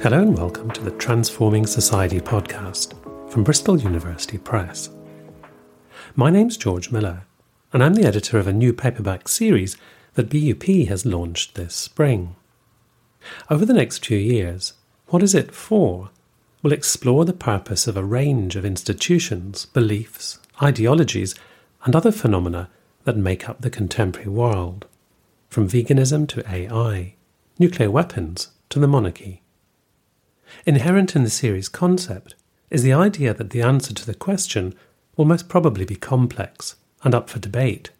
Hello and welcome to the Transforming Society podcast from Bristol University Press. My name's George Miller, and I'm the editor of a new paperback series that BUP has launched this spring. Over the next few years, What is it for? will explore the purpose of a range of institutions, beliefs, ideologies, and other phenomena that make up the contemporary world, from veganism to AI, nuclear weapons to the monarchy. Inherent in the series concept is the idea that the answer to the question will most probably be complex and up for debate,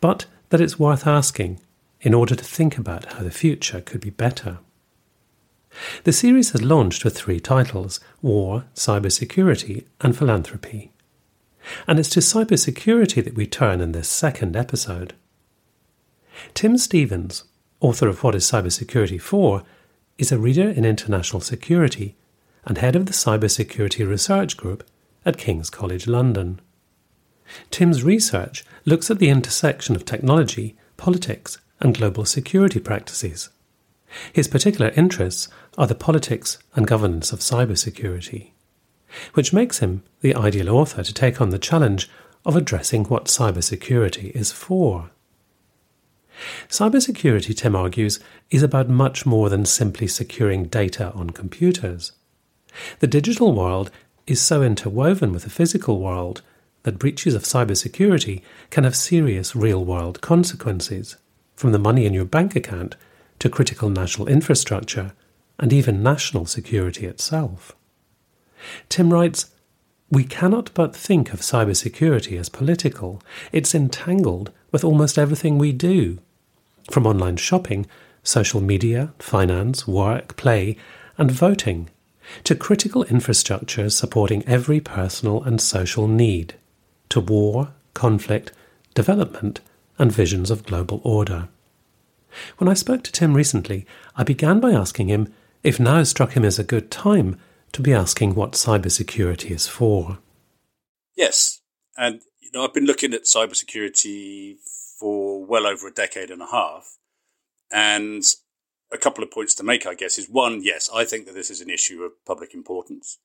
but that it's worth asking in order to think about how the future could be better. The series has launched with three titles War, Cybersecurity, and Philanthropy. And it's to cybersecurity that we turn in this second episode. Tim Stevens, author of What is Cybersecurity For, is a reader in international security and head of the Cybersecurity Research Group at King's College London. Tim's research looks at the intersection of technology, politics, and global security practices. His particular interests are the politics and governance of cybersecurity, which makes him the ideal author to take on the challenge of addressing what cybersecurity is for. Cybersecurity, Tim argues, is about much more than simply securing data on computers. The digital world is so interwoven with the physical world that breaches of cybersecurity can have serious real world consequences, from the money in your bank account to critical national infrastructure and even national security itself. Tim writes, We cannot but think of cybersecurity as political. It's entangled with almost everything we do, from online shopping, social media, finance, work, play, and voting, to critical infrastructure supporting every personal and social need, to war, conflict, development, and visions of global order. When I spoke to Tim recently, I began by asking him if now struck him as a good time to be asking what cybersecurity is for. Yes, and know I've been looking at cybersecurity for well over a decade and a half. And a couple of points to make, I guess, is one, yes, I think that this is an issue of public importance,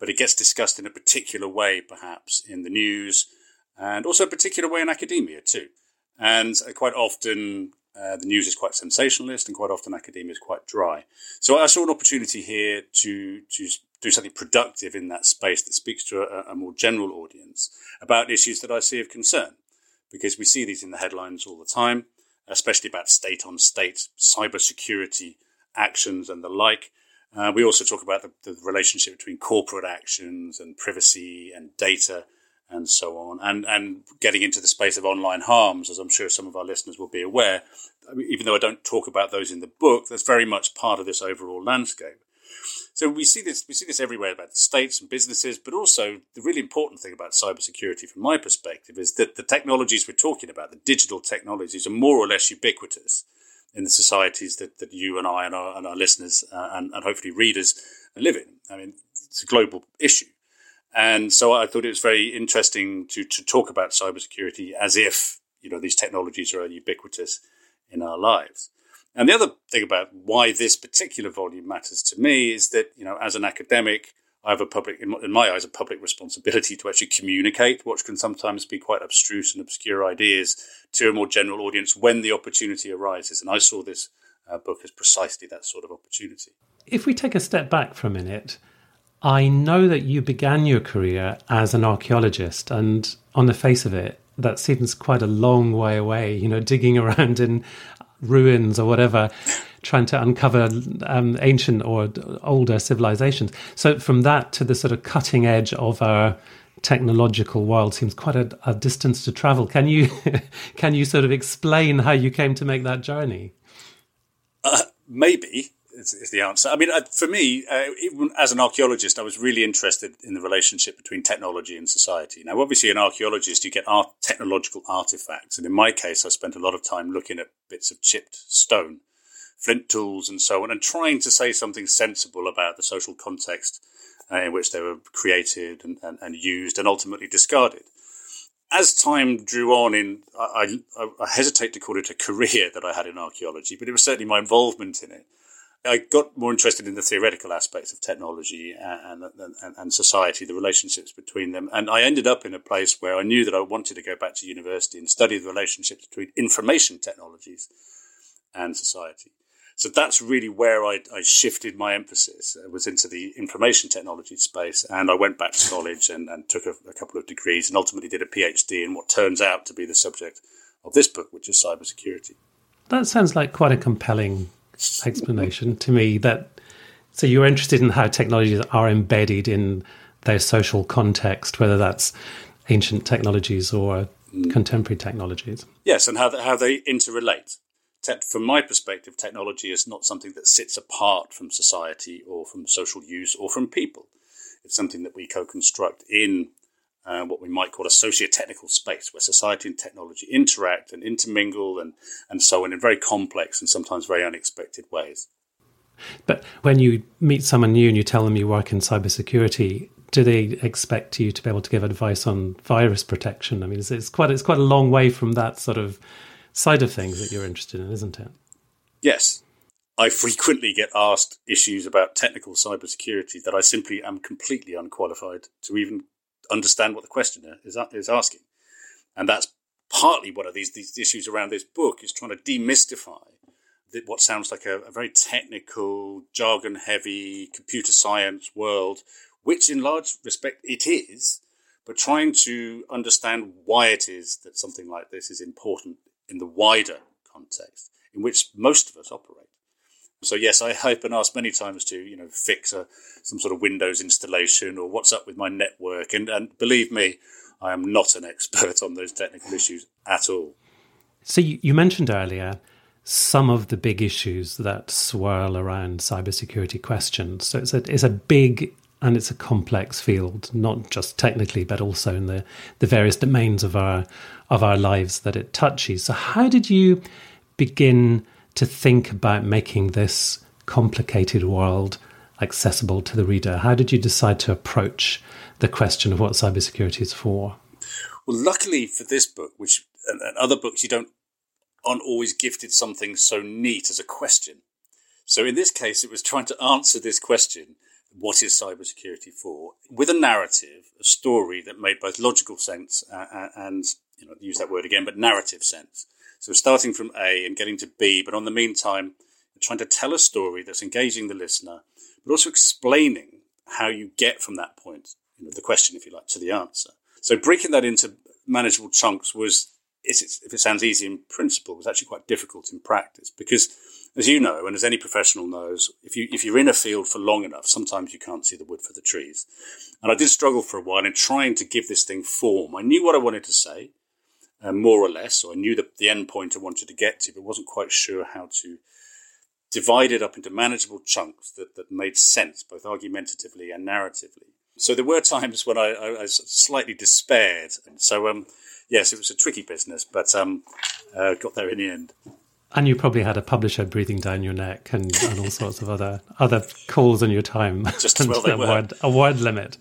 but it gets discussed in a particular way, perhaps, in the news and also a particular way in academia, too. And quite often, uh, the news is quite sensationalist, and quite often academia is quite dry. So I saw an opportunity here to to do something productive in that space that speaks to a, a more general audience about issues that I see of concern because we see these in the headlines all the time, especially about state on state cybersecurity actions and the like. Uh, we also talk about the, the, relationship between corporate actions and privacy and data and so on, and and getting into the space of online harms, as I'm sure some of our listeners will be aware. I mean, even though I don't talk about those in the book, that's very much part of this overall landscape. So we see this we see this everywhere about states and businesses, but also the really important thing about cybersecurity, from my perspective, is that the technologies we're talking about, the digital technologies, are more or less ubiquitous in the societies that, that you and I and our, and our listeners uh, and, and hopefully readers live in. I mean, it's a global issue. And so I thought it was very interesting to, to talk about cybersecurity as if, you know, these technologies are ubiquitous in our lives. And the other thing about why this particular volume matters to me is that, you know, as an academic, I have a public, in my eyes, a public responsibility to actually communicate what can sometimes be quite abstruse and obscure ideas to a more general audience when the opportunity arises. And I saw this uh, book as precisely that sort of opportunity. If we take a step back for a minute, I know that you began your career as an archaeologist, and on the face of it, that seems quite a long way away, you know, digging around in ruins or whatever, trying to uncover um, ancient or older civilizations. So from that to the sort of cutting edge of our technological world seems quite a, a distance to travel. Can you can you sort of explain how you came to make that journey? Uh, maybe is, is, the answer. I mean, uh, for me, uh, as an archaeologist, I was really interested in the relationship between technology and society. Now, obviously, an archaeologist, you get art, technological artifacts. And in my case, I spent a lot of time looking at bits of chipped stone, flint tools, and so on, and trying to say something sensible about the social context uh, in which they were created and, and, and used and ultimately discarded as time drew on in I, I, I, hesitate to call it a career that I had in archaeology, but it was certainly my involvement in it I got more interested in the theoretical aspects of technology and, and, and, society, the relationships between them. And I ended up in a place where I knew that I wanted to go back to university and study the relationships between information technologies and society. So that's really where I, I shifted my emphasis. It was into the information technology space, and I went back to college and, and took a, a, couple of degrees, and ultimately did a PhD in what turns out to be the subject of this book, which is cybersecurity. That sounds like quite a compelling explanation to me. That so you're interested in how technologies are embedded in their social context, whether that's ancient technologies or mm. contemporary technologies. Yes, and how how they interrelate te- from my perspective, technology is not something that sits apart from society or from social use or from people. It's something that we co-construct in uh, what we might call a socio-technical space, where society and technology interact and intermingle and, and so on in very complex and sometimes very unexpected ways. But when you meet someone new and you tell them you work in cybersecurity, do they expect you to be able to give advice on virus protection? I mean, it's, it's quite it's quite a long way from that sort of side of things that you're interested in, isn't it? Yes. I frequently get asked issues about technical cybersecurity that I simply am completely unqualified to even understand what the questioner is, is asking. And that's partly one of these, these issues around this book is trying to demystify what sounds like a, a very technical, jargon heavy computer science world, which in large respect it is, but trying to understand why it is that something like this is important in the wider context in which most of us operate. So yes, I, have been asked many times to you know fix a, some sort of Windows installation or what's up with my network, and, and believe me, I am not an expert on those technical issues at all. So you, you mentioned earlier some of the big issues that swirl around cybersecurity questions. So it's a, it's a big and it's a complex field, not just technically, but also in the, the various domains of our of our lives that it touches. So, how did you begin to think about making this complicated world accessible to the reader? How did you decide to approach the question of what cybersecurity is for? Well, luckily for this book, which and, other books, you don't aren't always gifted something so neat as a question. So in this case, it was trying to answer this question: What is cybersecurity for? With a narrative, a story that made both logical sense uh, uh, and you know, use that word again, but narrative sense. So starting from A and getting to B, but on the meantime, trying to tell a story that's engaging the listener, but also explaining how you get from that point, you know, the question, if you like, to the answer. So breaking that into manageable chunks was, if it sounds easy in principle, was actually quite difficult in practice because, as you know, and as any professional knows, if you if you're in a field for long enough, sometimes you can't see the wood for the trees. And I did struggle for a while in trying to give this thing form. I knew what I wanted to say uh, more or less. So I knew the, the end point I wanted to get to, but wasn't quite sure how to divide it up into manageable chunks that, that made sense, both argumentatively and narratively. So there were times when I, I, I slightly despaired. So, um, yes, it was a tricky business, but um, uh, got there in the end. And you probably had a publisher breathing down your neck and, and all sorts of other other calls on your time. Just as well they were. Word, a word limit.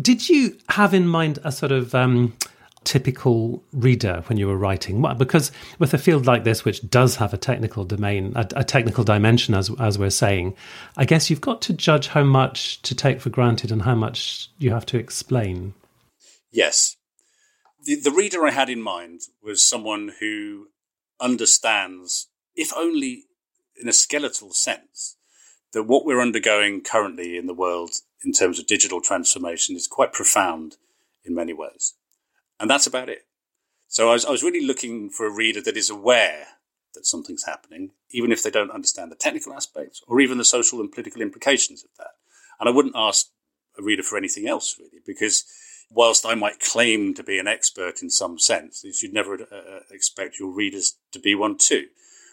Did you have in mind a sort of um, typical reader when you were writing? Because with a field like this, which does have a technical domain, a, a, technical dimension, as as we're saying, I guess you've got to judge how much to take for granted and how much you have to explain. Yes, the the reader I had in mind was someone who understands, if only in a skeletal sense, that what we're undergoing currently in the world in terms of digital transformation is quite profound in many ways and that's about it. So I was, I was really looking for a reader that is aware that something's happening, even if they don't understand the technical aspects or even the social and political implications of that. And I wouldn't ask a reader for anything else really, because whilst I might claim to be an expert in some sense, you'd never uh, expect your readers to be one too.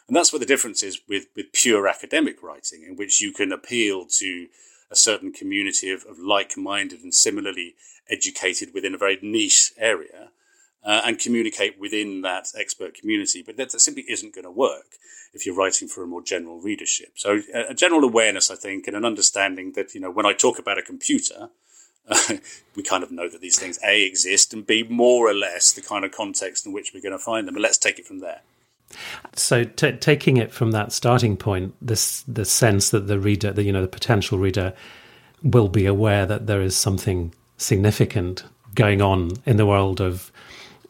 And that's where the difference is with, with pure academic writing, in which you can appeal to a certain community of, of like-minded and similarly educated within a very niche area uh, and communicate within that expert community. But that, that simply isn't going to work if you're writing for a more general readership. So a, a general awareness, I think, and an understanding that, you know, when I talk about a computer, uh, we kind of know that these things A exist and B more or less the kind of context in which we're going to find them. And let's take it from there. So, t- taking it from that starting point, this the sense that the reader, the you know, the potential reader, will be aware that there is something significant going on in the world of,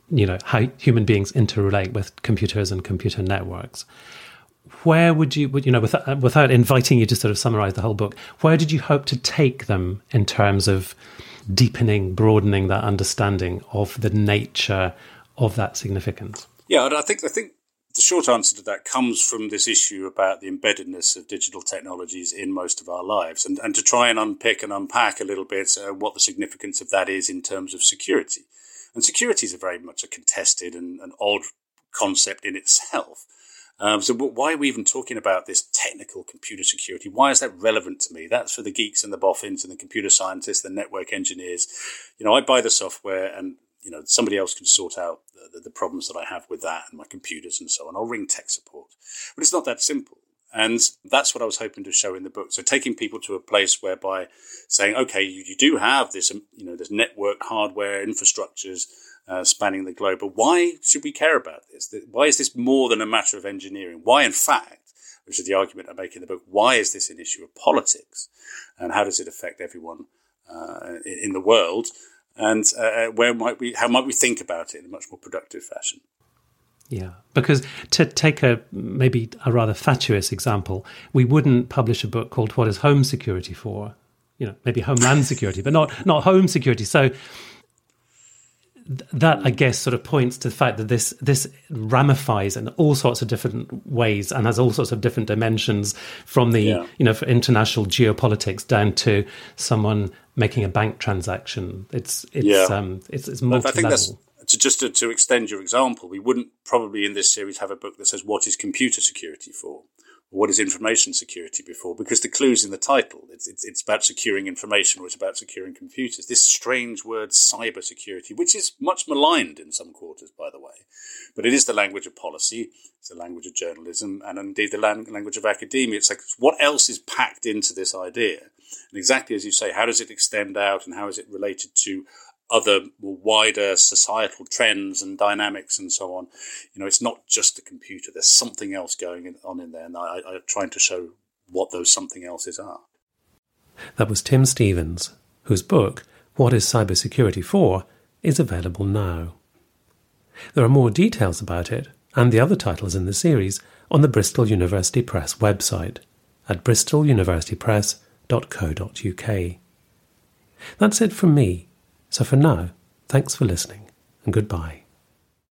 you know, how human beings interrelate with computers and computer networks. Where would you, you know, without, without inviting you to sort of summarize the whole book, where did you hope to take them in terms of deepening, broadening that understanding of the nature of that significance? Yeah, I think I think the short answer to that comes from this issue about the embeddedness of digital technologies in most of our lives, and, and to try and unpick and unpack a little bit uh, what the significance of that is in terms of security. And security is a very much a contested and an odd concept in itself. Um, so why are we even talking about this technical computer security? Why is that relevant to me? That's for the geeks and the boffins and the computer scientists, the network engineers. You know, I buy the software and you know, somebody else can sort out the, the, problems that I have with that and my computers and so on. I'll ring tech support. But it's not that simple. And that's what I was hoping to show in the book. So taking people to a place whereby saying, okay, you, you do have this, um, you know, this network hardware infrastructures uh, spanning the globe, but why should we care about this? Why is this more than a matter of engineering? Why, in fact, which is the argument I make in the book, why is this an issue of politics? And how does it affect everyone uh, in the world? And uh, uh, where might we how might we think about it in a much more productive fashion? Yeah. Because to take a maybe a rather fatuous example we wouldn't publish a book called what is home security for? You know maybe homeland security but not not home security. So that I guess sort of points to the fact that this this ramifies in all sorts of different ways and has all sorts of different dimensions from the yeah. you know for international geopolitics down to someone making a bank transaction. It's it's yeah. um it's it's multi level. I think to just to, to extend your example, we wouldn't probably in this series have a book that says what is computer security for what is information security before? Because the clue's in the title. It's, it's, it's, about securing information or it's about securing computers. This strange word cyber security, which is much maligned in some quarters, by the way. But it is the language of policy, it's the language of journalism, and indeed the language of academia. It's like, what else is packed into this idea? And exactly as you say, how does it extend out and how is it related to other wider societal trends and dynamics and so on. You know, it's not just the computer. There's something else going on in there, and I, I'm trying to show what those something else's are. That was Tim Stevens, whose book, What is Cybersecurity For, is available now. There are more details about it and the other titles in the series on the Bristol University Press website at bristoluniversitypress.co.uk. That's it from me. So for now, thanks for listening and goodbye.